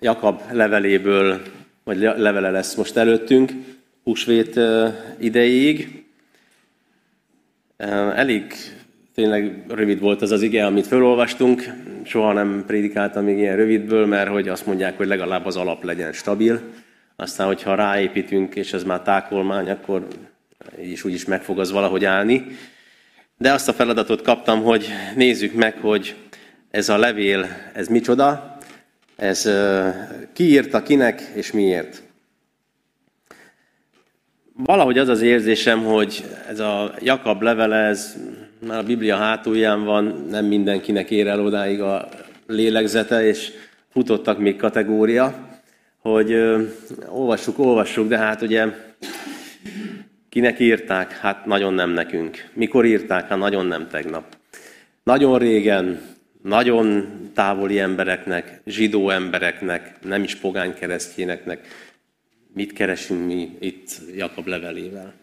Jakab leveléből, vagy levele lesz most előttünk, húsvét idejéig. Elég tényleg rövid volt az az ige, amit felolvastunk. Soha nem prédikáltam még ilyen rövidből, mert hogy azt mondják, hogy legalább az alap legyen stabil. Aztán, hogyha ráépítünk, és ez már tákolmány, akkor így is úgy is meg fog az valahogy állni. De azt a feladatot kaptam, hogy nézzük meg, hogy ez a levél, ez micsoda, ez ki írta, kinek és miért. Valahogy az az érzésem, hogy ez a Jakab levele, ez már a Biblia hátulján van, nem mindenkinek ér el odáig a lélegzete, és futottak még kategória, hogy ö, olvassuk, olvassuk, de hát ugye kinek írták? Hát nagyon nem nekünk. Mikor írták? Hát nagyon nem tegnap. Nagyon régen, nagyon távoli embereknek, zsidó embereknek, nem is pogány keresztjéneknek. Mit keresünk mi itt Jakab levelével?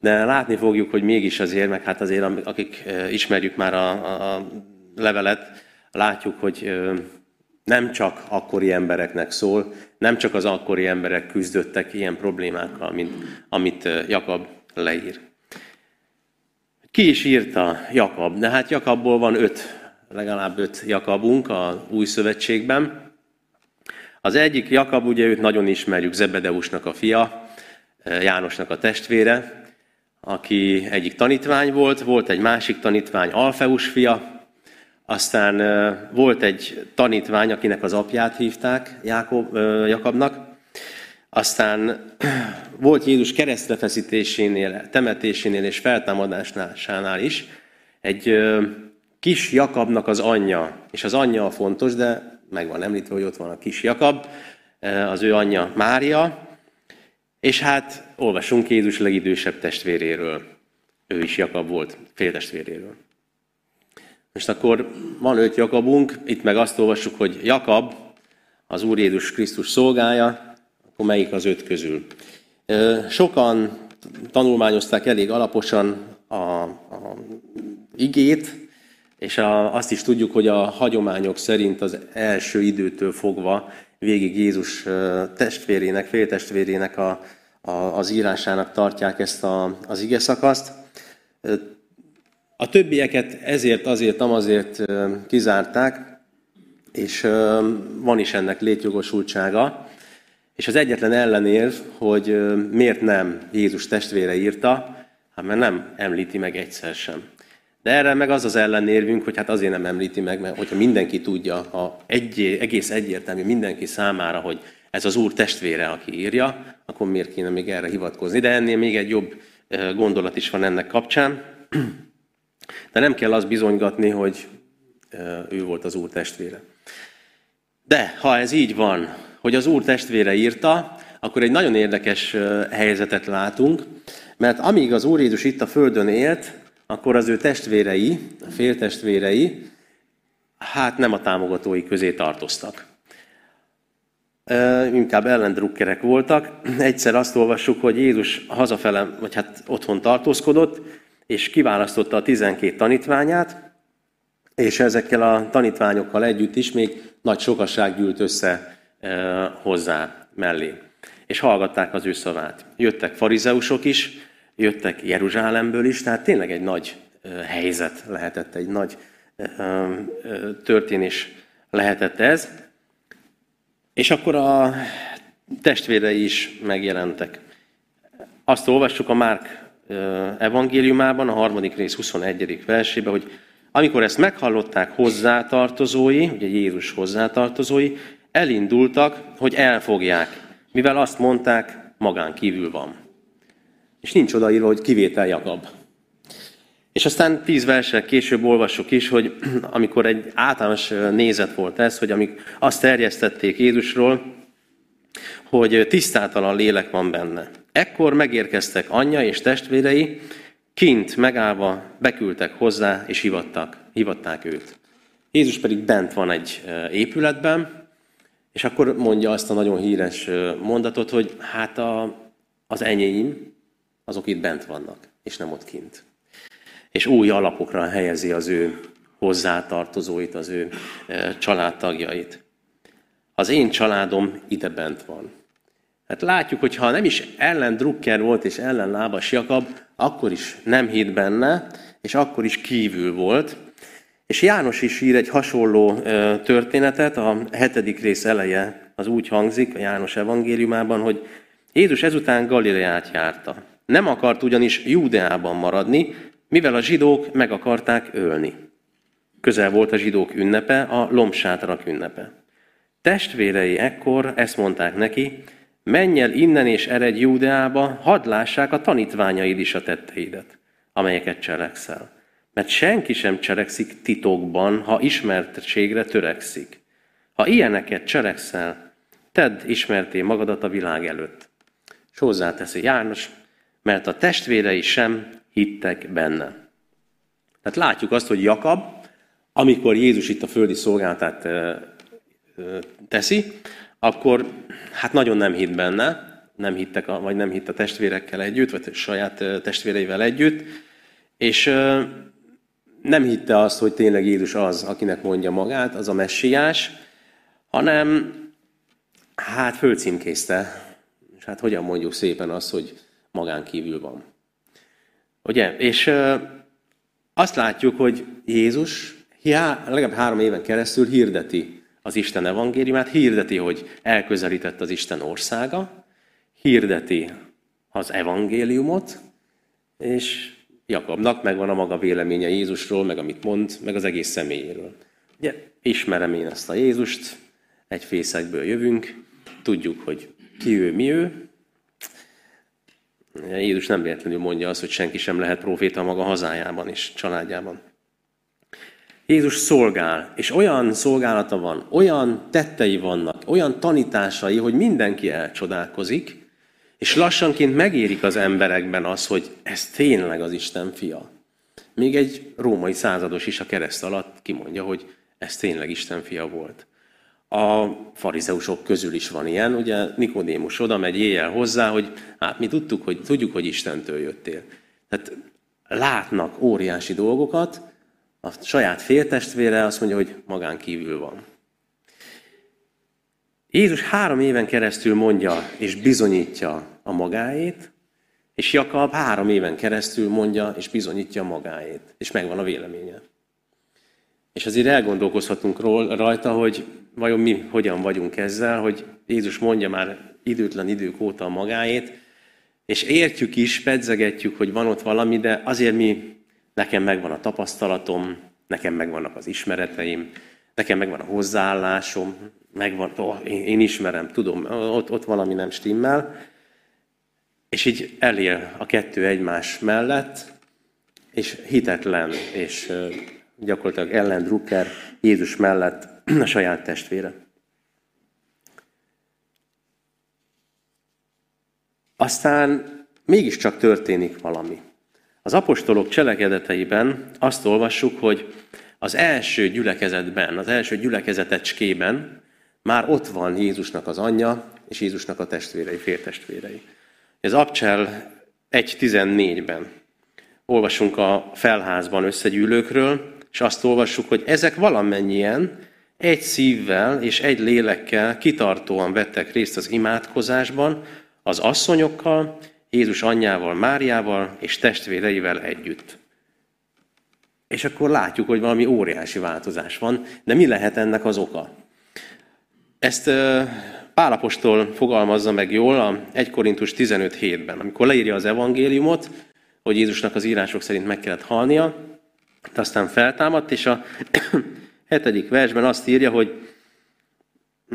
De látni fogjuk, hogy mégis azért, meg hát azért, akik ismerjük már a, a levelet, látjuk, hogy nem csak akkori embereknek szól, nem csak az akkori emberek küzdöttek ilyen problémákkal, mint amit Jakab leír. Ki is írta Jakab? De hát Jakabból van öt, legalább öt Jakabunk a új szövetségben. Az egyik Jakab, ugye őt nagyon ismerjük, Zebedeusnak a fia, Jánosnak a testvére, aki egyik tanítvány volt, volt egy másik tanítvány, Alfeus fia, aztán volt egy tanítvány, akinek az apját hívták Jákob, Jakabnak, aztán volt Jézus keresztrefeszítésénél, temetésénél és feltámadásánál is egy kis Jakabnak az anyja, és az anyja a fontos, de meg van említve, hogy ott van a kis Jakab, az ő anyja Mária, és hát olvasunk Jézus legidősebb testvéréről. Ő is Jakab volt, féltestvéréről. Most akkor van öt Jakabunk, itt meg azt olvassuk, hogy Jakab az Úr Jézus Krisztus szolgája, akkor melyik az öt közül? Sokan tanulmányozták elég alaposan a, a igét, és a, azt is tudjuk, hogy a hagyományok szerint az első időtől fogva végig Jézus testvérének, féltestvérének a, a, az írásának tartják ezt a, az ige szakaszt. A többieket ezért, azért, nem azért kizárták, és van is ennek létjogosultsága. És az egyetlen ellenérv, hogy miért nem Jézus testvére írta, hát mert nem említi meg egyszer sem. De erre meg az az ellenérvünk, hogy hát azért nem említi meg, mert hogyha mindenki tudja, ha egy, egész egyértelmű mindenki számára, hogy ez az Úr testvére, aki írja, akkor miért kéne még erre hivatkozni? De ennél még egy jobb gondolat is van ennek kapcsán. De nem kell azt bizonygatni, hogy ő volt az Úr testvére. De ha ez így van, hogy az Úr testvére írta, akkor egy nagyon érdekes helyzetet látunk, mert amíg az Úr Jézus itt a Földön élt, akkor az ő testvérei, a féltestvérei, hát nem a támogatói közé tartoztak. Inkább ellendrukkerek voltak. Egyszer azt olvassuk, hogy Jézus hazafele, vagy hát otthon tartózkodott, és kiválasztotta a 12 tanítványát, és ezekkel a tanítványokkal együtt is még nagy sokaság gyűlt össze hozzá mellé. És hallgatták az ő szavát. Jöttek farizeusok is, jöttek Jeruzsálemből is, tehát tényleg egy nagy helyzet lehetett, egy nagy történés lehetett ez. És akkor a testvérei is megjelentek. Azt olvassuk a Márk evangéliumában, a harmadik rész 21. versében, hogy amikor ezt meghallották hozzátartozói, ugye Jézus hozzátartozói, elindultak, hogy elfogják, mivel azt mondták, magán kívül van. És nincs odaírva, hogy kivétel Jakab. És aztán tíz versel később olvassuk is, hogy amikor egy általános nézet volt ez, hogy amik azt terjesztették Jézusról, hogy tisztátalan lélek van benne. Ekkor megérkeztek anyja és testvérei, kint megállva beküldtek hozzá, és hivattak, hivatták őt. Jézus pedig bent van egy épületben, és akkor mondja azt a nagyon híres mondatot, hogy hát a, az enyéim, azok itt bent vannak, és nem ott kint. És új alapokra helyezi az ő hozzátartozóit, az ő családtagjait. az én családom ide bent van. Hát látjuk, hogy ha nem is ellen Drucker volt és ellen lábas Jakab, akkor is nem hitt benne, és akkor is kívül volt. És János is ír egy hasonló történetet, a hetedik rész eleje az úgy hangzik a János evangéliumában, hogy Jézus ezután Galileát járta. Nem akart ugyanis Júdeában maradni, mivel a zsidók meg akarták ölni. Közel volt a zsidók ünnepe, a lombsátrak ünnepe. Testvérei ekkor ezt mondták neki, menj el innen és eredj Júdeába, hadd lássák a tanítványaid is a tetteidet, amelyeket cselekszel. Mert senki sem cselekszik titokban, ha ismertségre törekszik. Ha ilyeneket cselekszel, tedd ismerté magadat a világ előtt. És hozzáteszi János, mert a testvérei sem hittek benne. Tehát látjuk azt, hogy Jakab, amikor Jézus itt a földi szolgáltát teszi, akkor hát nagyon nem hitt benne, nem hittek, vagy nem hitt a testvérekkel együtt, vagy saját testvéreivel együtt, és nem hitte azt, hogy tényleg Jézus az, akinek mondja magát, az a messiás, hanem hát fölcímkézte, és hát hogyan mondjuk szépen azt, hogy magán kívül van. Ugye? És azt látjuk, hogy Jézus legalább három éven keresztül hirdeti az Isten evangéliumát, hirdeti, hogy elközelített az Isten országa, hirdeti az evangéliumot, és Jakabnak megvan a maga véleménye Jézusról, meg amit mond, meg az egész személyéről. Ugye, ismerem én ezt a Jézust, egy fészekből jövünk, tudjuk, hogy ki ő, mi ő. Jézus nem véletlenül mondja azt, hogy senki sem lehet proféta maga hazájában és családjában. Jézus szolgál, és olyan szolgálata van, olyan tettei vannak, olyan tanításai, hogy mindenki elcsodálkozik, és lassanként megérik az emberekben az, hogy ez tényleg az Isten fia. Még egy római százados is a kereszt alatt kimondja, hogy ez tényleg Isten fia volt. A farizeusok közül is van ilyen, ugye Nikodémus oda megy éjjel hozzá, hogy hát mi tudtuk, hogy, tudjuk, hogy Istentől jöttél. Tehát látnak óriási dolgokat, a saját féltestvére azt mondja, hogy magán kívül van. Jézus három éven keresztül mondja és bizonyítja a magáét, és Jakab három éven keresztül mondja és bizonyítja a magáét, és megvan a véleménye. És azért elgondolkozhatunk rajta, hogy vajon mi hogyan vagyunk ezzel, hogy Jézus mondja már időtlen idők óta a magáét, és értjük is, pedzegetjük, hogy van ott valami, de azért mi, nekem megvan a tapasztalatom, nekem megvannak az ismereteim, nekem megvan a hozzáállásom, megvan, oh, én, én ismerem, tudom, ott, ott valami nem stimmel, és így elél a kettő egymás mellett, és hitetlen, és gyakorlatilag ellen Drucker Jézus mellett a saját testvére. Aztán mégiscsak történik valami. Az apostolok cselekedeteiben azt olvassuk, hogy az első gyülekezetben, az első gyülekezetecskében már ott van Jézusnak az anyja és Jézusnak a testvérei, féltestvérei. Ez Abcsel 1.14-ben olvasunk a felházban összegyűlőkről, és azt olvassuk, hogy ezek valamennyien egy szívvel és egy lélekkel kitartóan vettek részt az imádkozásban, az asszonyokkal, Jézus anyjával, Máriával és testvéreivel együtt. És akkor látjuk, hogy valami óriási változás van, de mi lehet ennek az oka? Ezt Pálapostól fogalmazza meg jól a 1 Korintus 15.7-ben, amikor leírja az evangéliumot, hogy Jézusnak az írások szerint meg kellett halnia, aztán feltámadt, és a hetedik versben azt írja, hogy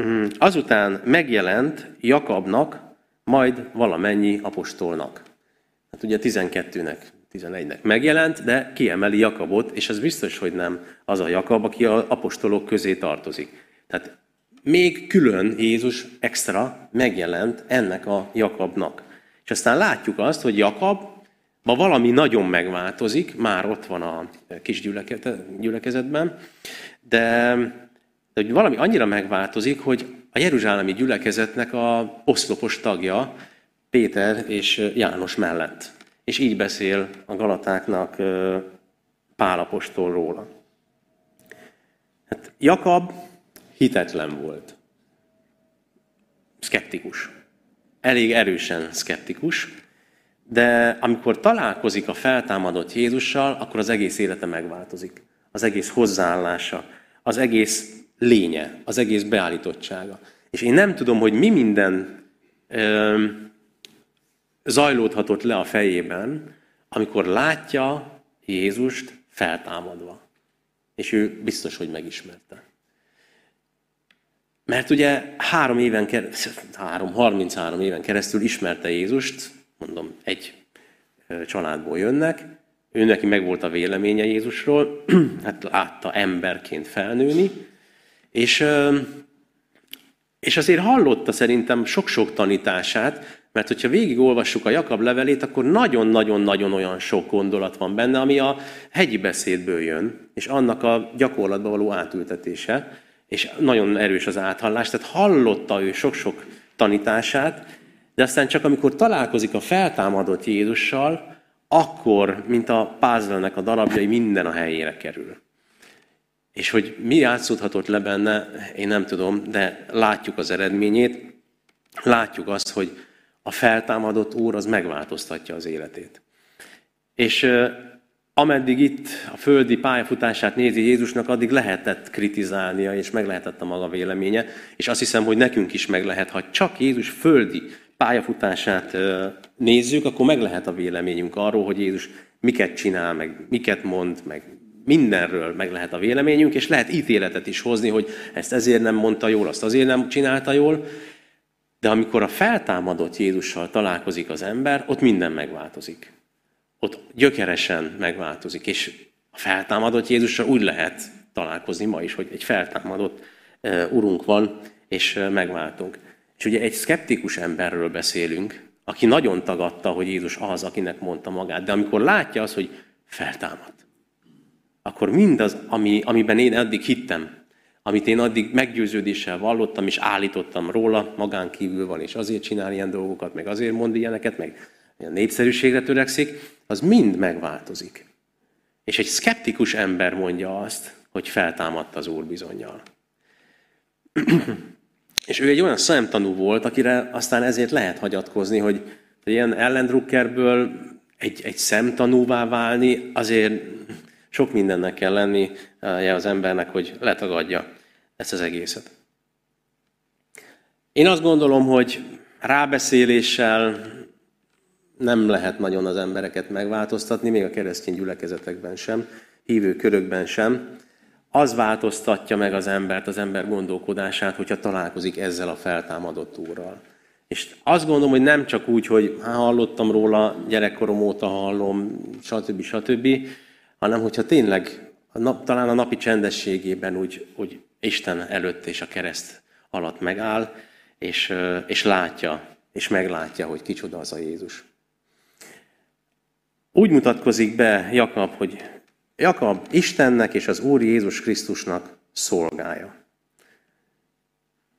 mm, azután megjelent Jakabnak, majd valamennyi apostolnak. Hát ugye 12-nek, 11-nek megjelent, de kiemeli Jakabot, és az biztos, hogy nem az a Jakab, aki az apostolok közé tartozik. Tehát még külön Jézus extra megjelent ennek a Jakabnak. És aztán látjuk azt, hogy Jakab ma valami nagyon megváltozik, már ott van a kis gyülekezetben, de, de valami annyira megváltozik, hogy a Jeruzsálemi gyülekezetnek a oszlopos tagja Péter és János mellett. És így beszél a Galatáknak Pálapostól róla. Hát Jakab hitetlen volt. szkeptikus. Elég erősen szkeptikus, de amikor találkozik a feltámadott Jézussal, akkor az egész élete megváltozik. Az egész hozzáállása, az egész lénye, az egész beállítottsága. És én nem tudom, hogy mi minden ö, zajlódhatott le a fejében, amikor látja Jézust feltámadva. És ő biztos, hogy megismerte. Mert ugye három éven keresztül, három, 33 éven keresztül ismerte Jézust, mondom, egy családból jönnek, ő neki meg volt a véleménye Jézusról, hát látta emberként felnőni, és, és azért hallotta szerintem sok-sok tanítását, mert hogyha végigolvassuk a Jakab levelét, akkor nagyon-nagyon-nagyon olyan sok gondolat van benne, ami a hegyi beszédből jön, és annak a gyakorlatba való átültetése, és nagyon erős az áthallás, tehát hallotta ő sok-sok tanítását, de aztán csak amikor találkozik a feltámadott Jézussal, akkor, mint a puzzle a darabjai, minden a helyére kerül. És hogy mi játszódhatott le benne, én nem tudom, de látjuk az eredményét, látjuk azt, hogy a feltámadott Úr az megváltoztatja az életét. És ameddig itt a földi pályafutását nézi Jézusnak, addig lehetett kritizálnia, és meg lehetett a maga véleménye, és azt hiszem, hogy nekünk is meg lehet, ha csak Jézus földi pályafutását nézzük, akkor meg lehet a véleményünk arról, hogy Jézus miket csinál, meg miket mond, meg mindenről meg lehet a véleményünk, és lehet ítéletet is hozni, hogy ezt ezért nem mondta jól, azt azért nem csinálta jól, de amikor a feltámadott Jézussal találkozik az ember, ott minden megváltozik. Ott gyökeresen megváltozik, és a feltámadott Jézussal úgy lehet találkozni ma is, hogy egy feltámadott urunk van, és megváltunk. És ugye egy szkeptikus emberről beszélünk, aki nagyon tagadta, hogy Jézus az, akinek mondta magát, de amikor látja az, hogy feltámad, akkor mindaz, ami, amiben én addig hittem, amit én addig meggyőződéssel vallottam és állítottam róla, magán kívül van, és azért csinál ilyen dolgokat, meg azért mond ilyeneket, meg a népszerűségre törekszik, az mind megváltozik. És egy szkeptikus ember mondja azt, hogy feltámadt az Úr bizonyal. És ő egy olyan szemtanú volt, akire aztán ezért lehet hagyatkozni, hogy ilyen ellendrukkerből egy, egy szemtanúvá válni, azért sok mindennek kell lenni az embernek, hogy letagadja ezt az egészet. Én azt gondolom, hogy rábeszéléssel nem lehet nagyon az embereket megváltoztatni, még a keresztény gyülekezetekben sem, hívő körökben sem az változtatja meg az embert, az ember gondolkodását, hogyha találkozik ezzel a feltámadott úrral. És azt gondolom, hogy nem csak úgy, hogy há, hallottam róla, gyerekkorom óta hallom, stb. stb., hanem hogyha tényleg a nap, talán a napi csendességében úgy, úgy Isten előtt és a kereszt alatt megáll, és, és látja, és meglátja, hogy kicsoda az a Jézus. Úgy mutatkozik be Jakab, hogy Jakab Istennek és az Úr Jézus Krisztusnak szolgája.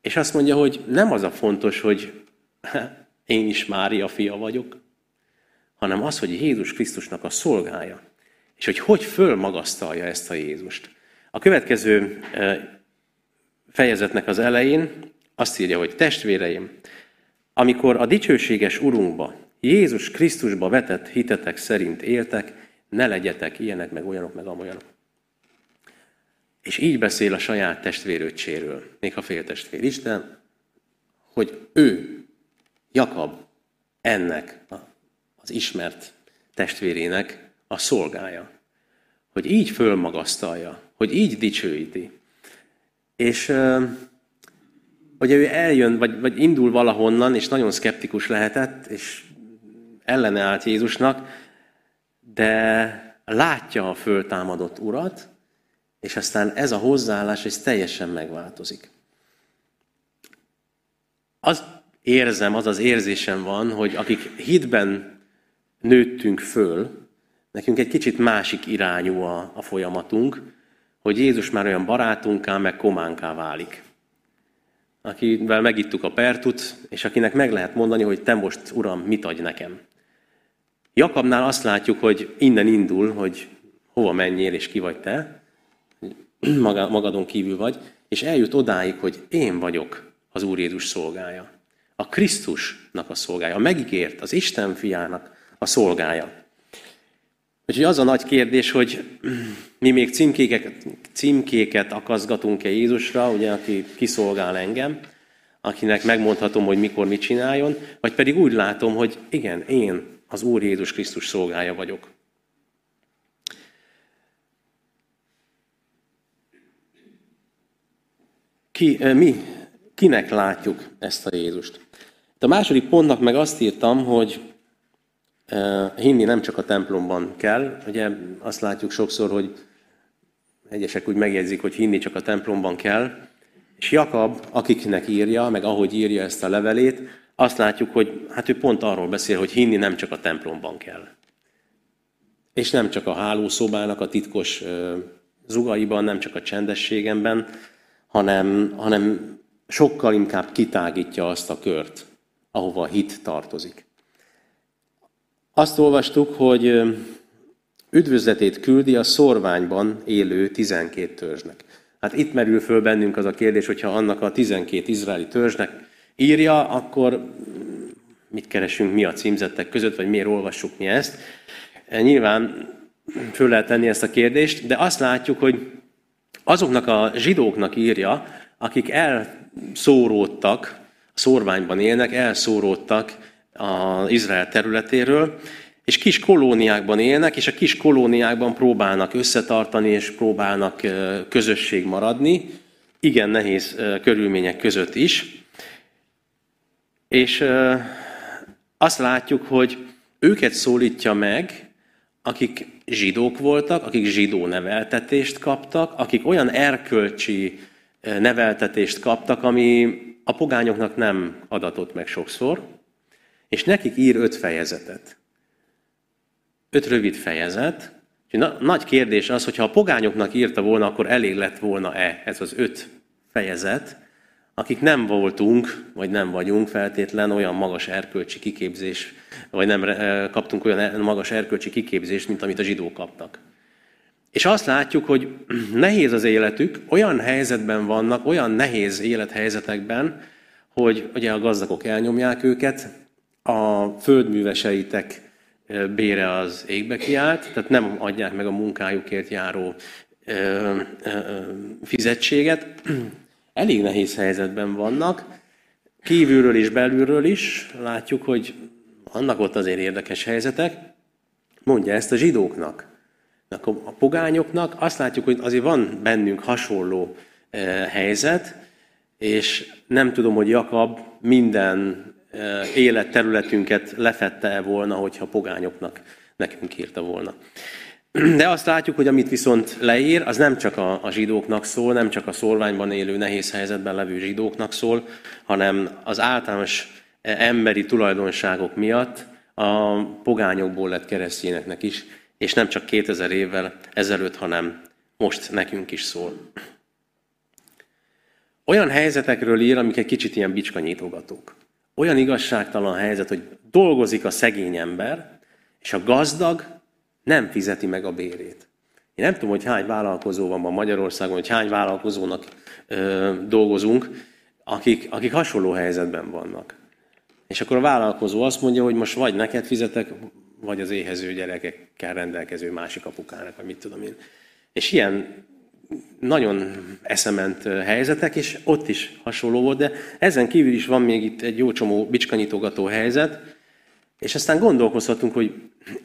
És azt mondja, hogy nem az a fontos, hogy én is Mária fia vagyok, hanem az, hogy Jézus Krisztusnak a szolgája. És hogy hogy fölmagasztalja ezt a Jézust. A következő fejezetnek az elején azt írja, hogy testvéreim, amikor a dicsőséges Urunkba, Jézus Krisztusba vetett hitetek szerint éltek, ne legyetek ilyenek, meg olyanok, meg amolyanok. És így beszél a saját testvéröccséről, még ha féltestvér is, de hogy ő, Jakab, ennek az ismert testvérének a szolgája. Hogy így fölmagasztalja, hogy így dicsőíti. És hogy ő eljön, vagy, vagy indul valahonnan, és nagyon szkeptikus lehetett, és ellene állt Jézusnak, de látja a föltámadott urat, és aztán ez a hozzáállás ez teljesen megváltozik. Az érzem, az az érzésem van, hogy akik hitben nőttünk föl, nekünk egy kicsit másik irányú a, a folyamatunk, hogy Jézus már olyan barátunká, meg kománká válik. Akivel megittuk a pertut, és akinek meg lehet mondani, hogy te most, Uram, mit adj nekem. Jakabnál azt látjuk, hogy innen indul, hogy hova menjél és ki vagy te, magadon kívül vagy, és eljut odáig, hogy én vagyok az Úr Jézus szolgája. a Krisztusnak a szolgája, a megígért, az Isten fiának a szolgája. Úgyhogy az a nagy kérdés, hogy mi még címkéket, címkéket akaszgatunk-e Jézusra, ugye, aki kiszolgál engem, akinek megmondhatom, hogy mikor mit csináljon, vagy pedig úgy látom, hogy igen, én az Úr Jézus Krisztus szolgája vagyok. Ki, mi, kinek látjuk ezt a Jézust? a második pontnak meg azt írtam, hogy hinni nem csak a templomban kell. Ugye azt látjuk sokszor, hogy egyesek úgy megjegyzik, hogy hinni csak a templomban kell. És Jakab, akiknek írja, meg ahogy írja ezt a levelét, azt látjuk, hogy hát ő pont arról beszél, hogy hinni nem csak a templomban kell. És nem csak a hálószobának a titkos zugaiban, nem csak a csendességemben, hanem, hanem sokkal inkább kitágítja azt a kört, ahova a hit tartozik. Azt olvastuk, hogy üdvözletét küldi a szorványban élő 12 törzsnek. Hát itt merül föl bennünk az a kérdés, hogyha annak a 12 izraeli törzsnek írja, akkor mit keresünk mi a címzettek között, vagy miért olvassuk mi ezt. Nyilván föl lehet tenni ezt a kérdést, de azt látjuk, hogy azoknak a zsidóknak írja, akik elszóródtak, szorványban élnek, elszóródtak az Izrael területéről, és kis kolóniákban élnek, és a kis kolóniákban próbálnak összetartani, és próbálnak közösség maradni, igen nehéz körülmények között is. És azt látjuk, hogy őket szólítja meg, akik zsidók voltak, akik zsidó neveltetést kaptak, akik olyan erkölcsi neveltetést kaptak, ami a pogányoknak nem adatott meg sokszor, és nekik ír öt fejezetet. Öt rövid fejezet. Na, nagy kérdés az, hogyha a pogányoknak írta volna, akkor elég lett volna-e ez az öt fejezet, akik nem voltunk, vagy nem vagyunk feltétlen olyan magas erkölcsi kiképzés, vagy nem kaptunk olyan magas erkölcsi kiképzést, mint amit a zsidók kaptak. És azt látjuk, hogy nehéz az életük, olyan helyzetben vannak, olyan nehéz élethelyzetekben, hogy ugye a gazdagok elnyomják őket, a földműveseitek bére az égbe kiállt, tehát nem adják meg a munkájukért járó fizetséget. Elég nehéz helyzetben vannak, kívülről és belülről is látjuk, hogy vannak ott azért érdekes helyzetek. Mondja ezt a zsidóknak, a pogányoknak. Azt látjuk, hogy azért van bennünk hasonló helyzet, és nem tudom, hogy Jakab minden életterületünket lefette volna, hogyha pogányoknak nekünk írta volna. De azt látjuk, hogy amit viszont leír, az nem csak a, a zsidóknak szól, nem csak a szolványban élő, nehéz helyzetben levő zsidóknak szól, hanem az általános emberi tulajdonságok miatt a pogányokból lett keresztényeknek is, és nem csak 2000 évvel ezelőtt, hanem most nekünk is szól. Olyan helyzetekről ír, amik egy kicsit ilyen bicskanyítogatók. Olyan igazságtalan helyzet, hogy dolgozik a szegény ember, és a gazdag nem fizeti meg a bérét. Én nem tudom, hogy hány vállalkozó van ma Magyarországon, hogy hány vállalkozónak ö, dolgozunk, akik, akik hasonló helyzetben vannak. És akkor a vállalkozó azt mondja, hogy most vagy neked fizetek, vagy az éhező gyerekekkel rendelkező másik apukának, vagy mit tudom én. És ilyen nagyon eszement helyzetek, és ott is hasonló volt, de ezen kívül is van még itt egy jó csomó bicskanyitogató helyzet, és aztán gondolkozhatunk, hogy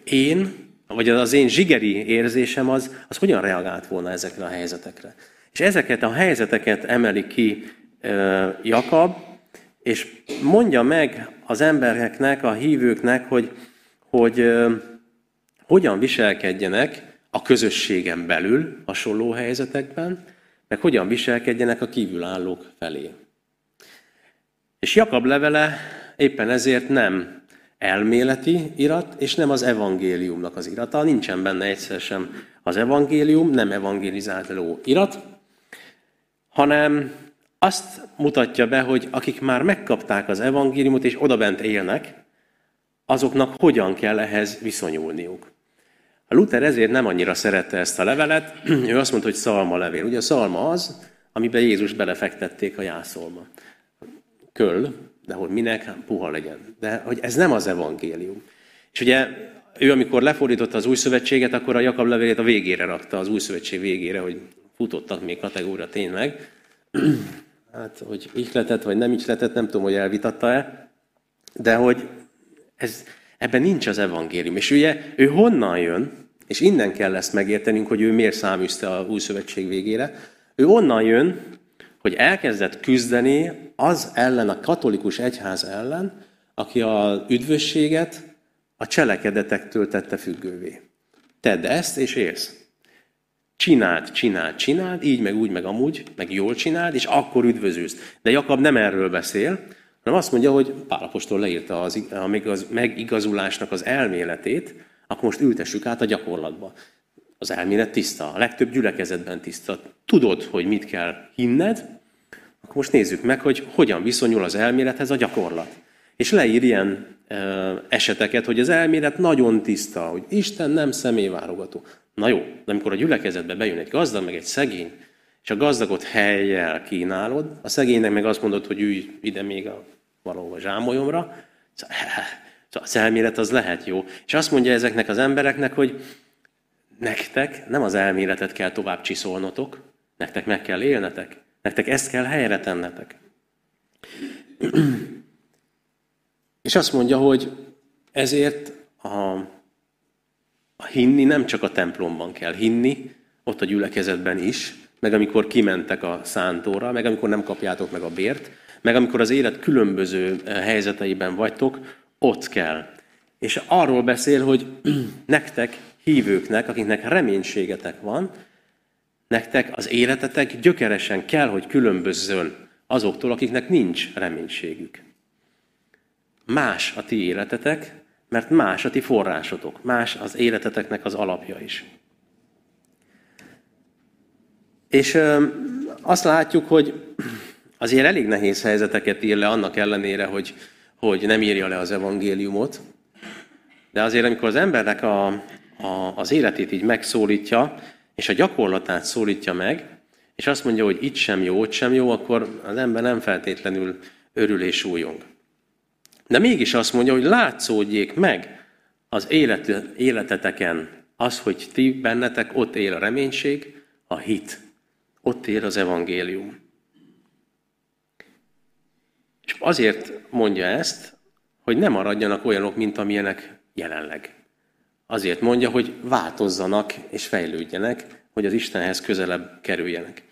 én, vagy az én zsigeri érzésem az, az hogyan reagált volna ezekre a helyzetekre. És ezeket a helyzeteket emeli ki Jakab, és mondja meg az embereknek, a hívőknek, hogy, hogy hogyan viselkedjenek a közösségen belül hasonló helyzetekben, meg hogyan viselkedjenek a kívülállók felé. És Jakab levele éppen ezért nem elméleti irat, és nem az evangéliumnak az irata. Nincsen benne egyszer sem az evangélium, nem evangelizáló irat, hanem azt mutatja be, hogy akik már megkapták az evangéliumot és odabent élnek, azoknak hogyan kell ehhez viszonyulniuk. A Luther ezért nem annyira szerette ezt a levelet, ő azt mondta, hogy szalma levél. Ugye a szalma az, amiben Jézus belefektették a jászolma. Köl, De hogy minek? Puha legyen. De hogy ez nem az evangélium. És ugye ő, amikor lefordította az új szövetséget, akkor a Jakab levélét a végére rakta, az új szövetség végére, hogy futottak még kategória tényleg. Hát, hogy ihletett, vagy nem ihletett, nem tudom, hogy elvitatta-e, de hogy ez, ebben nincs az evangélium. És ugye ő honnan jön, és innen kell ezt megértenünk, hogy ő miért száműzte a új szövetség végére. Ő onnan jön, hogy elkezdett küzdeni az ellen, a katolikus egyház ellen, aki a üdvösséget a cselekedetektől tette függővé. Tedd ezt, és élsz. Csináld, csináld, csináld, így, meg úgy, meg amúgy, meg jól csináld, és akkor üdvözülsz. De Jakab nem erről beszél, hanem azt mondja, hogy Pálapostól leírta az, a megigazulásnak az elméletét, akkor most ültessük át a gyakorlatba. Az elmélet tiszta, a legtöbb gyülekezetben tiszta. Tudod, hogy mit kell hinned, akkor most nézzük meg, hogy hogyan viszonyul az elmélethez a gyakorlat. És leír ilyen eseteket, hogy az elmélet nagyon tiszta, hogy Isten nem személyválogató. Na jó, de amikor a gyülekezetbe bejön egy gazdag, meg egy szegény, és a gazdagot helyjel kínálod, a szegénynek meg azt mondod, hogy ülj ide még a valahova zsámolyomra, szóval, szóval az elmélet az lehet jó. És azt mondja ezeknek az embereknek, hogy nektek nem az elméletet kell tovább csiszolnotok, nektek meg kell élnetek, nektek ezt kell helyre tennetek. És azt mondja, hogy ezért a, a hinni nem csak a templomban kell hinni, ott a gyülekezetben is, meg amikor kimentek a szántóra, meg amikor nem kapjátok meg a bért, meg amikor az élet különböző eh, helyzeteiben vagytok, ott kell. És arról beszél, hogy nektek, hívőknek, akiknek reménységetek van, nektek az életetek gyökeresen kell, hogy különbözzön azoktól, akiknek nincs reménységük. Más a ti életetek, mert más a ti forrásotok, más az életeteknek az alapja is. És azt látjuk, hogy azért elég nehéz helyzeteket ír le, annak ellenére, hogy, hogy nem írja le az evangéliumot. De azért, amikor az embernek a, a, az életét így megszólítja, és a gyakorlatát szólítja meg, és azt mondja, hogy itt sem jó, ott sem jó, akkor az ember nem feltétlenül örül és újong. De mégis azt mondja, hogy látszódjék meg az élet, életeteken az, hogy ti bennetek ott él a reménység, a hit. Ott él az evangélium. És azért mondja ezt, hogy nem maradjanak olyanok, mint amilyenek jelenleg. Azért mondja, hogy változzanak és fejlődjenek, hogy az Istenhez közelebb kerüljenek.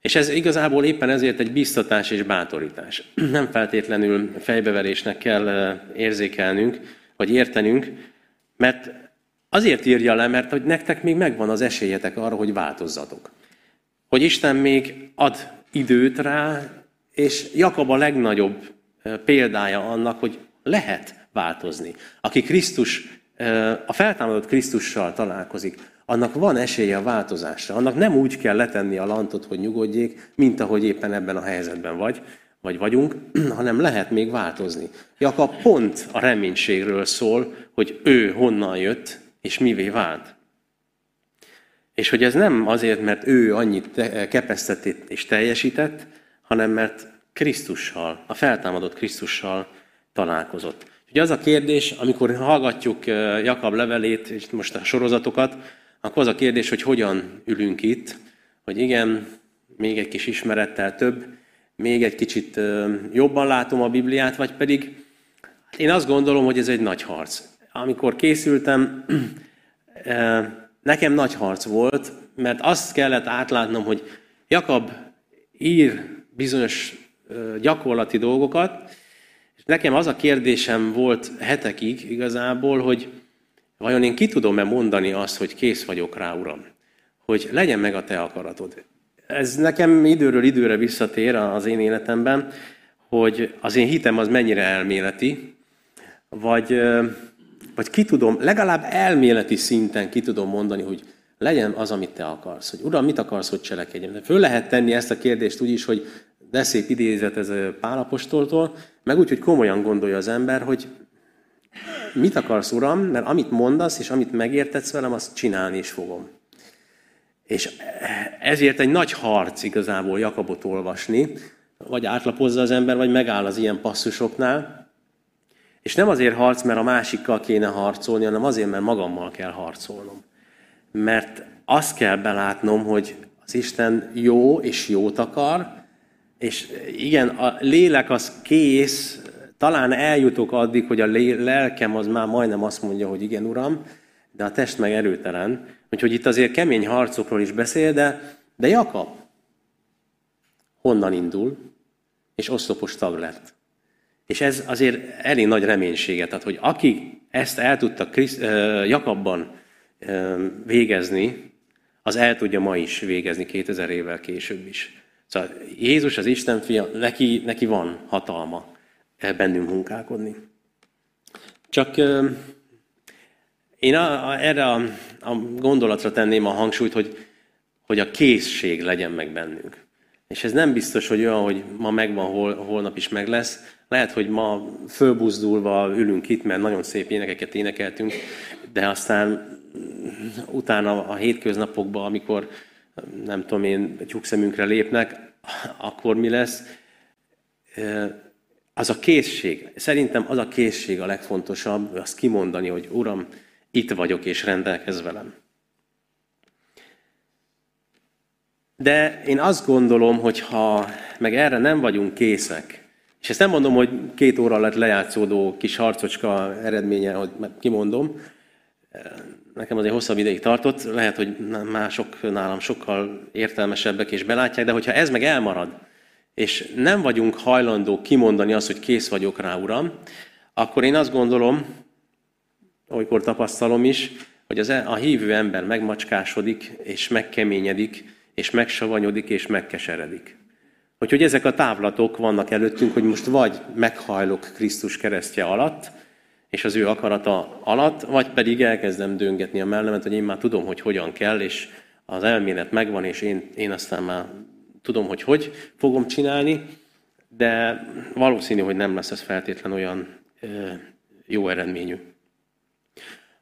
És ez igazából éppen ezért egy biztatás és bátorítás. Nem feltétlenül fejbeverésnek kell érzékelnünk, vagy értenünk, mert azért írja le, mert hogy nektek még megvan az esélyetek arra, hogy változzatok. Hogy Isten még ad időt rá, és Jakab a legnagyobb példája annak, hogy lehet változni. Aki Krisztus, a feltámadott Krisztussal találkozik, annak van esélye a változásra. Annak nem úgy kell letenni a lantot, hogy nyugodjék, mint ahogy éppen ebben a helyzetben vagy, vagy vagyunk, hanem lehet még változni. Jakab pont a reménységről szól, hogy ő honnan jött, és mivé vált. És hogy ez nem azért, mert ő annyit kepesztett és teljesített, hanem mert Krisztussal, a feltámadott Krisztussal találkozott. Ugye az a kérdés, amikor hallgatjuk Jakab levelét, és most a sorozatokat, akkor az a kérdés, hogy hogyan ülünk itt, hogy igen, még egy kis ismerettel több, még egy kicsit jobban látom a Bibliát, vagy pedig én azt gondolom, hogy ez egy nagy harc. Amikor készültem, nekem nagy harc volt, mert azt kellett átlátnom, hogy Jakab ír bizonyos gyakorlati dolgokat, nekem az a kérdésem volt hetekig igazából, hogy Vajon én ki tudom-e mondani azt, hogy kész vagyok rá, Uram? Hogy legyen meg a Te akaratod. Ez nekem időről időre visszatér az én életemben, hogy az én hitem az mennyire elméleti, vagy, vagy ki tudom, legalább elméleti szinten ki tudom mondani, hogy legyen az, amit te akarsz. Hogy Uram, mit akarsz, hogy cselekedjem? De föl lehet tenni ezt a kérdést úgy is, hogy de szép idézet ez Pálapostoltól, meg úgy, hogy komolyan gondolja az ember, hogy mit akarsz, Uram, mert amit mondasz, és amit megértetsz velem, azt csinálni is fogom. És ezért egy nagy harc igazából Jakabot olvasni. vagy átlapozza az ember, vagy megáll az ilyen passzusoknál. És nem azért harc, mert a másikkal kéne harcolni, hanem azért, mert magammal kell harcolnom. Mert azt kell belátnom, hogy az Isten jó és jót akar, és igen, a lélek az kész, talán eljutok addig, hogy a lelkem az már majdnem azt mondja, hogy igen, Uram, de a test meg erőtelen. Úgyhogy itt azért kemény harcokról is beszél, de, de Jakab honnan indul, és oszlopos tag lett. És ez azért elég nagy reménységet ad, hogy aki ezt el tudta Kriszt, Jakabban végezni, az el tudja ma is végezni 2000 évvel később is. Szóval Jézus, az Isten fia, neki, neki van hatalma bennünk munkálkodni. Csak én a, a, erre a, a gondolatra tenném a hangsúlyt, hogy, hogy a készség legyen meg bennünk. És ez nem biztos, hogy olyan, hogy ma megvan, hol, holnap is meg lesz. Lehet, hogy ma fölbuzdulva ülünk itt, mert nagyon szép énekeket énekeltünk, de aztán utána a hétköznapokban, amikor nem tudom én, tyúkszemünkre lépnek, akkor mi lesz? Az a készség, szerintem az a készség a legfontosabb, azt kimondani, hogy Uram, itt vagyok és rendelkez velem. De én azt gondolom, hogy ha meg erre nem vagyunk készek, és ezt nem mondom, hogy két óra lett lejátszódó kis harcocska eredménye, hogy kimondom, nekem azért hosszabb ideig tartott, lehet, hogy mások nálam sokkal értelmesebbek és belátják, de hogyha ez meg elmarad, és nem vagyunk hajlandók kimondani azt, hogy kész vagyok rá, Uram, akkor én azt gondolom, olykor tapasztalom is, hogy az, e- a hívő ember megmacskásodik, és megkeményedik, és megsavanyodik, és megkeseredik. Úgyhogy ezek a távlatok vannak előttünk, hogy most vagy meghajlok Krisztus keresztje alatt, és az ő akarata alatt, vagy pedig elkezdem döngetni a mellemet, hogy én már tudom, hogy hogyan kell, és az elmélet megvan, és én, én aztán már tudom, hogy hogy fogom csinálni, de valószínű, hogy nem lesz ez feltétlen olyan jó eredményű.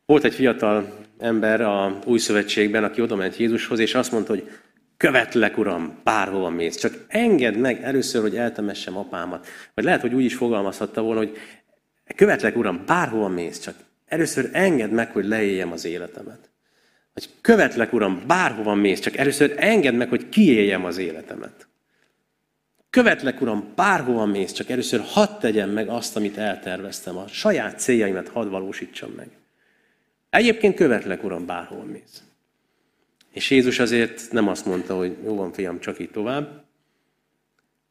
Volt egy fiatal ember a új szövetségben, aki oda ment Jézushoz, és azt mondta, hogy követlek, Uram, bárhova mész, csak engedd meg először, hogy eltemessem apámat. Vagy lehet, hogy úgy is fogalmazhatta volna, hogy követlek, Uram, bárhova mész, csak először engedd meg, hogy leéljem az életemet. Vagy követlek, Uram, bárhova mész, csak először engedd meg, hogy kiéljem az életemet. Követlek, Uram, bárhova mész, csak először hadd tegyem meg azt, amit elterveztem, a saját céljaimat hadd valósítsam meg. Egyébként követlek, Uram, bárhol mész. És Jézus azért nem azt mondta, hogy jó van, fiam, csak így tovább,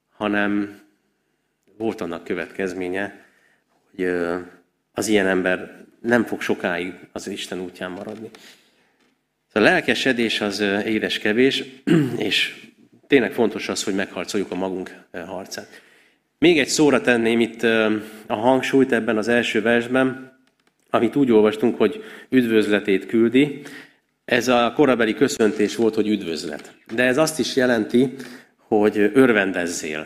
hanem volt annak következménye, hogy az ilyen ember nem fog sokáig az Isten útján maradni. A lelkesedés az édes kevés, és tényleg fontos az, hogy megharcoljuk a magunk harcát. Még egy szóra tenném itt a hangsúlyt ebben az első versben, amit úgy olvastunk, hogy üdvözletét küldi. Ez a korabeli köszöntés volt, hogy üdvözlet. De ez azt is jelenti, hogy örvendezzél.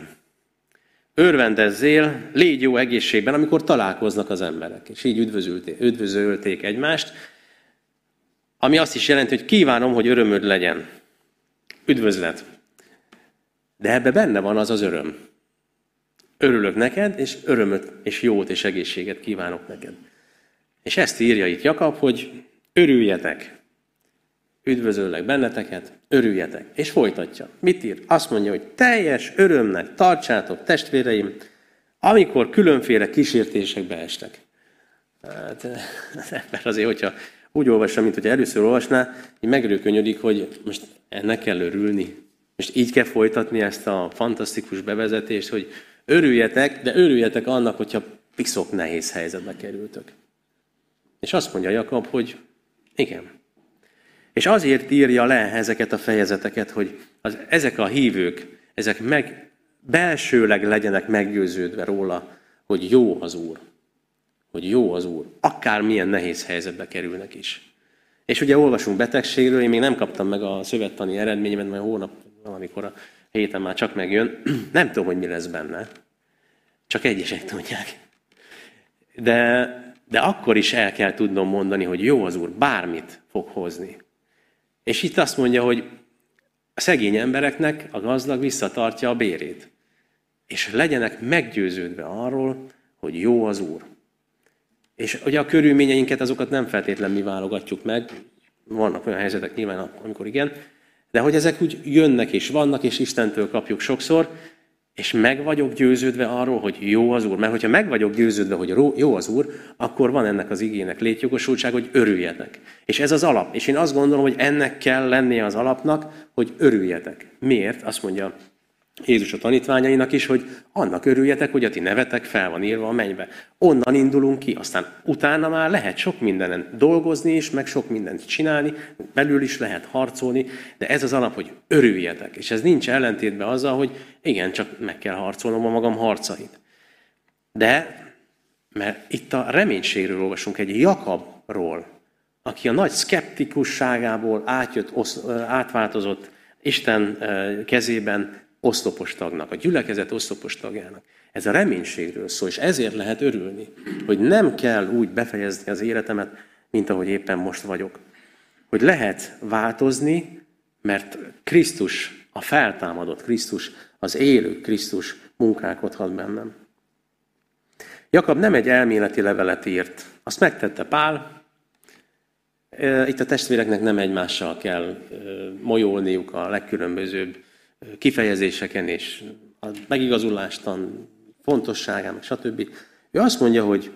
Örvendezzél, légy jó egészségben, amikor találkoznak az emberek. És így üdvözölték, üdvözölték egymást. Ami azt is jelenti, hogy kívánom, hogy örömöd legyen. Üdvözlet. De ebbe benne van az az öröm. Örülök neked, és örömöt, és jót, és egészséget kívánok neked. És ezt írja itt Jakab, hogy örüljetek. Üdvözöllek benneteket, örüljetek. És folytatja. Mit ír? Azt mondja, hogy teljes örömnek tartsátok, testvéreim, amikor különféle kísértésekbe estek. Hát, az azért, hogyha úgy olvassa, mint hogy először olvasná, így megrőkönyödik, hogy most ennek kell örülni. Most így kell folytatni ezt a fantasztikus bevezetést, hogy örüljetek, de örüljetek annak, hogyha piszok nehéz helyzetbe kerültök. És azt mondja Jakab, hogy igen. És azért írja le ezeket a fejezeteket, hogy az, ezek a hívők, ezek meg belsőleg legyenek meggyőződve róla, hogy jó az Úr. Hogy jó az Úr. Akár milyen nehéz helyzetbe kerülnek is. És ugye olvasunk betegségről, én még nem kaptam meg a szövettani eredményemet, majd hónap valamikor a héten már csak megjön. Nem tudom, hogy mi lesz benne. Csak egyesek tudják. De de akkor is el kell tudnom mondani, hogy jó az Úr, bármit fog hozni. És itt azt mondja, hogy a szegény embereknek a gazdag visszatartja a bérét. és legyenek meggyőződve arról, hogy jó az Úr. És ugye a körülményeinket, azokat nem feltétlen mi válogatjuk meg, vannak olyan helyzetek nyilván, amikor igen, de hogy ezek úgy jönnek és vannak, és Istentől kapjuk sokszor, és meg vagyok győződve arról, hogy jó az Úr. Mert hogyha meg vagyok győződve, hogy jó az Úr, akkor van ennek az igének létjogosultság, hogy örüljetek. És ez az alap. És én azt gondolom, hogy ennek kell lennie az alapnak, hogy örüljetek. Miért? Azt mondja Jézus a tanítványainak is, hogy annak örüljetek, hogy a ti nevetek fel van írva a mennybe. Onnan indulunk ki, aztán utána már lehet sok mindenen dolgozni is, meg sok mindent csinálni, belül is lehet harcolni, de ez az alap, hogy örüljetek. És ez nincs ellentétben azzal, hogy igen, csak meg kell harcolnom a magam harcait. De, mert itt a reménységről olvasunk egy Jakabról, aki a nagy szkeptikusságából átjött, átváltozott Isten kezében oszlopos tagnak, a gyülekezet oszlopos tagjának. Ez a reménységről szól, és ezért lehet örülni, hogy nem kell úgy befejezni az életemet, mint ahogy éppen most vagyok. Hogy lehet változni, mert Krisztus, a feltámadott Krisztus, az élő Krisztus munkálkodhat bennem. Jakab nem egy elméleti levelet írt. Azt megtette Pál. Itt a testvéreknek nem egymással kell molyolniuk a legkülönbözőbb kifejezéseken és a megigazulástan fontosságán, stb. Ő azt mondja, hogy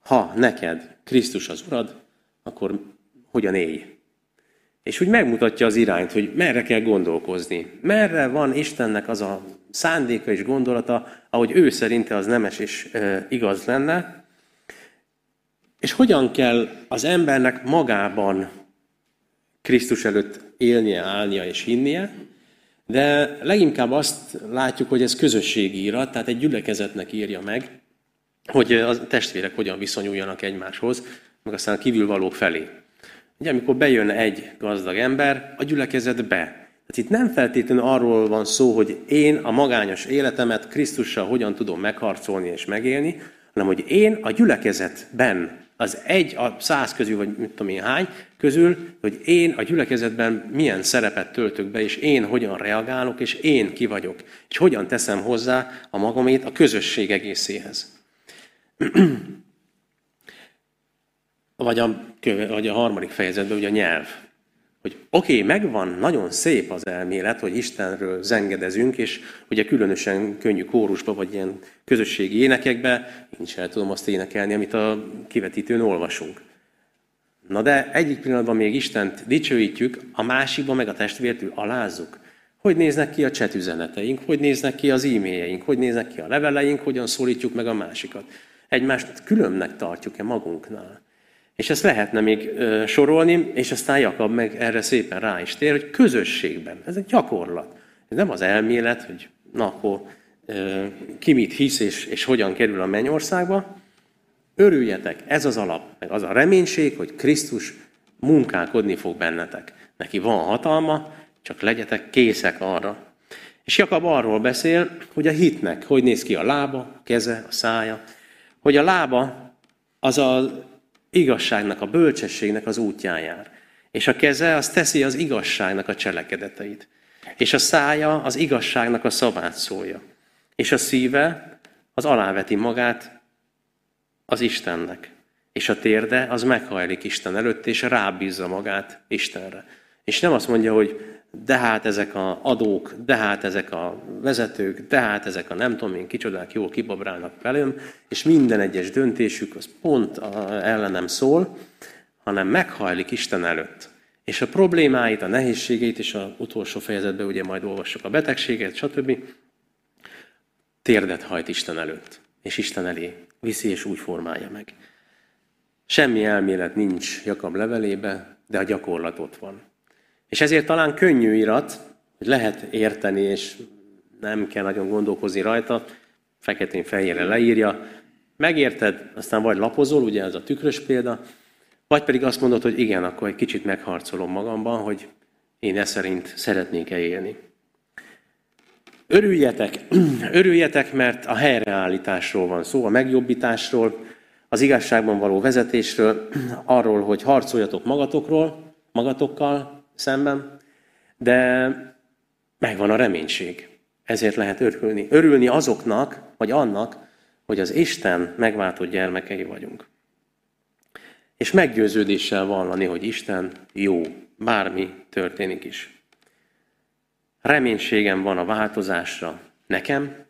ha neked Krisztus az Urad, akkor hogyan élj. És úgy megmutatja az irányt, hogy merre kell gondolkozni. Merre van Istennek az a szándéka és gondolata, ahogy ő szerinte az nemes és e, igaz lenne. És hogyan kell az embernek magában Krisztus előtt élnie, állnia és hinnie, de leginkább azt látjuk, hogy ez közösségi írat, tehát egy gyülekezetnek írja meg, hogy a testvérek hogyan viszonyuljanak egymáshoz, meg aztán a kívülvalók felé. Ugye, amikor bejön egy gazdag ember, a gyülekezetbe. Tehát itt nem feltétlenül arról van szó, hogy én a magányos életemet Krisztussal hogyan tudom megharcolni és megélni, hanem hogy én a gyülekezetben az egy a száz közül, vagy mit tudom én hány közül, hogy én a gyülekezetben milyen szerepet töltök be, és én hogyan reagálok, és én ki vagyok, és hogyan teszem hozzá a magamét a közösség egészéhez. vagy, a, vagy a harmadik fejezetben ugye a nyelv hogy oké, okay, megvan, nagyon szép az elmélet, hogy Istenről zengedezünk, és ugye különösen könnyű kórusba, vagy ilyen közösségi énekekbe, én is el tudom azt énekelni, amit a kivetítőn olvasunk. Na de egyik pillanatban még Istent dicsőítjük, a másikban meg a testvértől alázzuk. Hogy néznek ki a csetüzeneteink, hogy néznek ki az e-mailjeink, hogy néznek ki a leveleink, hogyan szólítjuk meg a másikat. Egymást különnek tartjuk-e magunknál. És ezt lehetne még sorolni, és aztán Jakab meg erre szépen rá is tér, hogy közösségben. Ez egy gyakorlat. Ez nem az elmélet, hogy na akkor ki mit hisz és, és hogyan kerül a mennyországba. Örüljetek, ez az alap, meg az a reménység, hogy Krisztus munkálkodni fog bennetek. Neki van hatalma, csak legyetek készek arra. És Jakab arról beszél, hogy a hitnek hogy néz ki a lába, a keze, a szája, hogy a lába az a igazságnak, a bölcsességnek az útján jár. És a keze az teszi az igazságnak a cselekedeteit. És a szája az igazságnak a szavát szólja. És a szíve az aláveti magát az Istennek. És a térde az meghajlik Isten előtt, és rábízza magát Istenre. És nem azt mondja, hogy de hát ezek a adók, de hát ezek a vezetők, de hát ezek a nem tudom én kicsodák jól kibabrálnak velem, és minden egyes döntésük az pont ellenem szól, hanem meghajlik Isten előtt. És a problémáit, a nehézségeit, és a utolsó fejezetben ugye majd olvassuk a betegséget, stb. Térdet hajt Isten előtt, és Isten elé viszi, és úgy formálja meg. Semmi elmélet nincs Jakab levelébe, de a gyakorlat ott van. És ezért talán könnyű irat, hogy lehet érteni, és nem kell nagyon gondolkozni rajta, feketén-fehérre leírja, megérted, aztán vagy lapozol, ugye ez a tükrös példa, vagy pedig azt mondod, hogy igen, akkor egy kicsit megharcolom magamban, hogy én e szerint szeretnék-e élni. Örüljetek, örüljetek, mert a helyreállításról van szó, a megjobbításról, az igazságban való vezetésről, arról, hogy harcoljatok magatokról, magatokkal, szemben, de megvan a reménység. Ezért lehet örülni. Örülni azoknak, vagy annak, hogy az Isten megváltott gyermekei vagyunk. És meggyőződéssel vallani, hogy Isten jó, bármi történik is. Reménységem van a változásra nekem,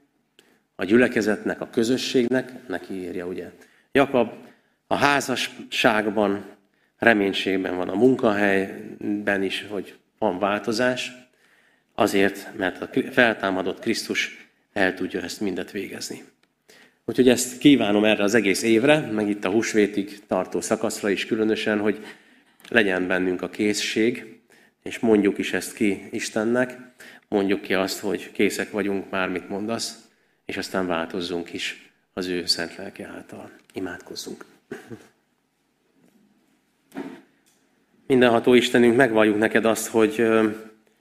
a gyülekezetnek, a közösségnek, neki írja ugye. Jakab a házasságban reménységben van, a munkahelyben is, hogy van változás, azért, mert a feltámadott Krisztus el tudja ezt mindet végezni. Úgyhogy ezt kívánom erre az egész évre, meg itt a húsvétig tartó szakaszra is különösen, hogy legyen bennünk a készség, és mondjuk is ezt ki Istennek, mondjuk ki azt, hogy készek vagyunk, bármit mondasz, és aztán változzunk is az ő szent lelke által. Imádkozzunk. Mindenható Istenünk, megvalljuk neked azt, hogy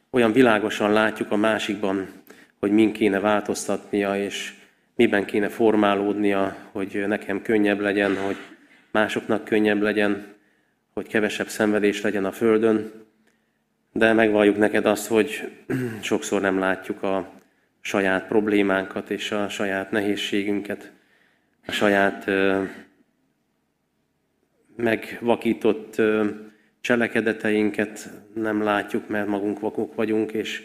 olyan világosan látjuk a másikban, hogy min kéne változtatnia, és miben kéne formálódnia, hogy nekem könnyebb legyen, hogy másoknak könnyebb legyen, hogy kevesebb szenvedés legyen a Földön, de megvalljuk neked azt, hogy sokszor nem látjuk a saját problémánkat és a saját nehézségünket, a saját megvakított cselekedeteinket nem látjuk, mert magunk vakok vagyunk, és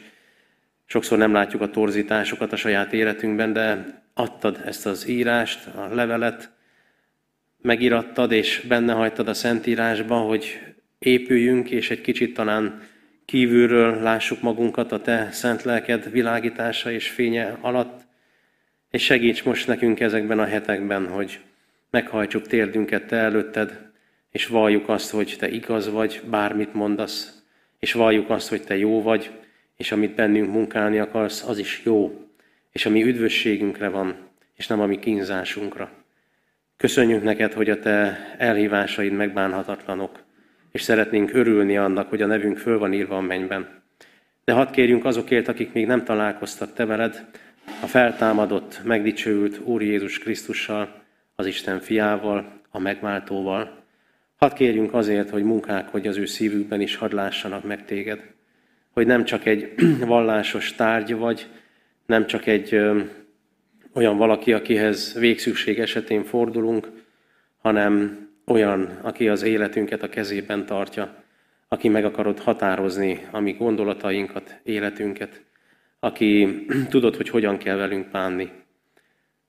sokszor nem látjuk a torzításokat a saját életünkben, de adtad ezt az írást, a levelet, megirattad, és benne hagytad a Szentírásba, hogy épüljünk, és egy kicsit talán kívülről lássuk magunkat a Te szent lelked világítása és fénye alatt, és segíts most nekünk ezekben a hetekben, hogy meghajtsuk térdünket Te előtted, és valljuk azt, hogy Te igaz vagy, bármit mondasz, és valljuk azt, hogy Te jó vagy, és amit bennünk munkálni akarsz, az is jó, és ami üdvösségünkre van, és nem a mi kínzásunkra. Köszönjük neked, hogy a Te elhívásaid megbánhatatlanok, és szeretnénk örülni annak, hogy a nevünk föl van írva a mennyben. De hadd kérjünk azokért, akik még nem találkoztak Te veled, a feltámadott, megdicsőült Úr Jézus Krisztussal, az Isten fiával, a megváltóval, Hadd kérjünk azért, hogy hogy az ő szívükben is hadd lássanak meg téged. Hogy nem csak egy vallásos tárgy vagy, nem csak egy ö, olyan valaki, akihez végszükség esetén fordulunk, hanem olyan, aki az életünket a kezében tartja, aki meg akarod határozni a mi gondolatainkat, életünket, aki tudod, hogy hogyan kell velünk bánni.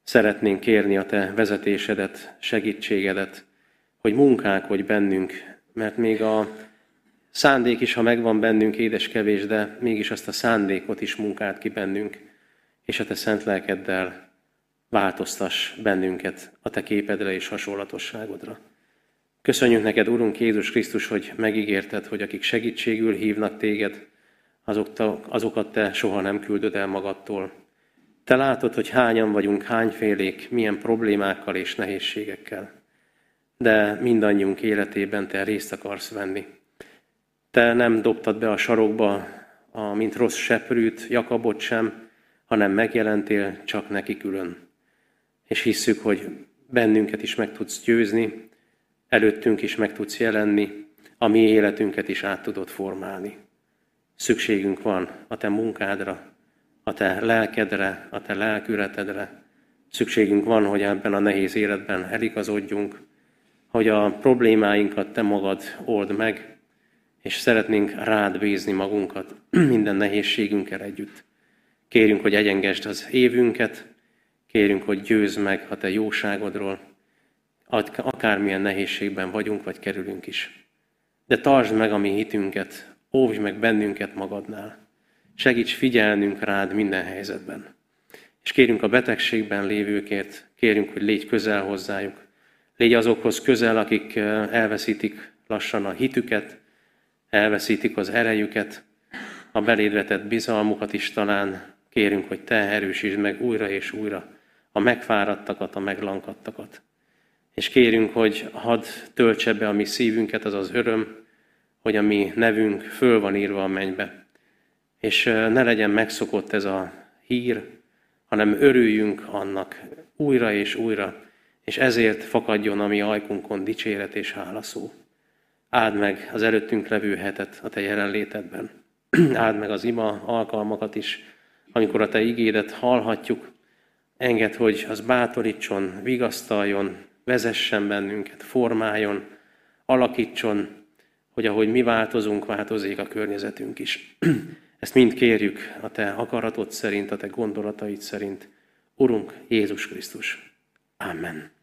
Szeretnénk kérni a te vezetésedet, segítségedet, hogy munkálkodj bennünk, mert még a szándék is, ha megvan bennünk, édes kevés, de mégis azt a szándékot is munkált ki bennünk, és a te szent lelkeddel változtass bennünket a te képedre és hasonlatosságodra. Köszönjük neked, Urunk Jézus Krisztus, hogy megígérted, hogy akik segítségül hívnak téged, azokat te soha nem küldöd el magadtól. Te látod, hogy hányan vagyunk, hányfélék, milyen problémákkal és nehézségekkel de mindannyiunk életében te részt akarsz venni. Te nem dobtad be a sarokba, a, mint rossz seprűt, Jakabot sem, hanem megjelentél csak neki külön. És hisszük, hogy bennünket is meg tudsz győzni, előttünk is meg tudsz jelenni, a mi életünket is át tudod formálni. Szükségünk van a te munkádra, a te lelkedre, a te lelkületedre. Szükségünk van, hogy ebben a nehéz életben eligazodjunk, hogy a problémáinkat te magad old meg, és szeretnénk rád bízni magunkat minden nehézségünkkel együtt. Kérünk, hogy egyengesd az évünket, kérünk, hogy győzd meg a te jóságodról, akármilyen nehézségben vagyunk, vagy kerülünk is. De tartsd meg a mi hitünket, óvj meg bennünket magadnál. Segíts figyelnünk rád minden helyzetben. És kérünk a betegségben lévőkért, kérünk, hogy légy közel hozzájuk, Légy azokhoz közel, akik elveszítik lassan a hitüket, elveszítik az erejüket, a beléd bizalmukat is talán. Kérünk, hogy Te erősítsd meg újra és újra a megfáradtakat, a meglankadtakat. És kérünk, hogy hadd töltse be a mi szívünket az az öröm, hogy a mi nevünk föl van írva a mennybe. És ne legyen megszokott ez a hír, hanem örüljünk annak újra és újra, és ezért fakadjon a mi ajkunkon dicséret és hálaszó. Áld meg az előttünk levő hetet a Te jelenlétedben. Áld meg az ima alkalmakat is, amikor a Te ígédet hallhatjuk, enged, hogy az bátorítson, vigasztaljon, vezessen bennünket, formáljon, alakítson, hogy ahogy mi változunk, változik a környezetünk is. Ezt mind kérjük a Te akaratod szerint, a Te gondolataid szerint. Urunk Jézus Krisztus. Amen.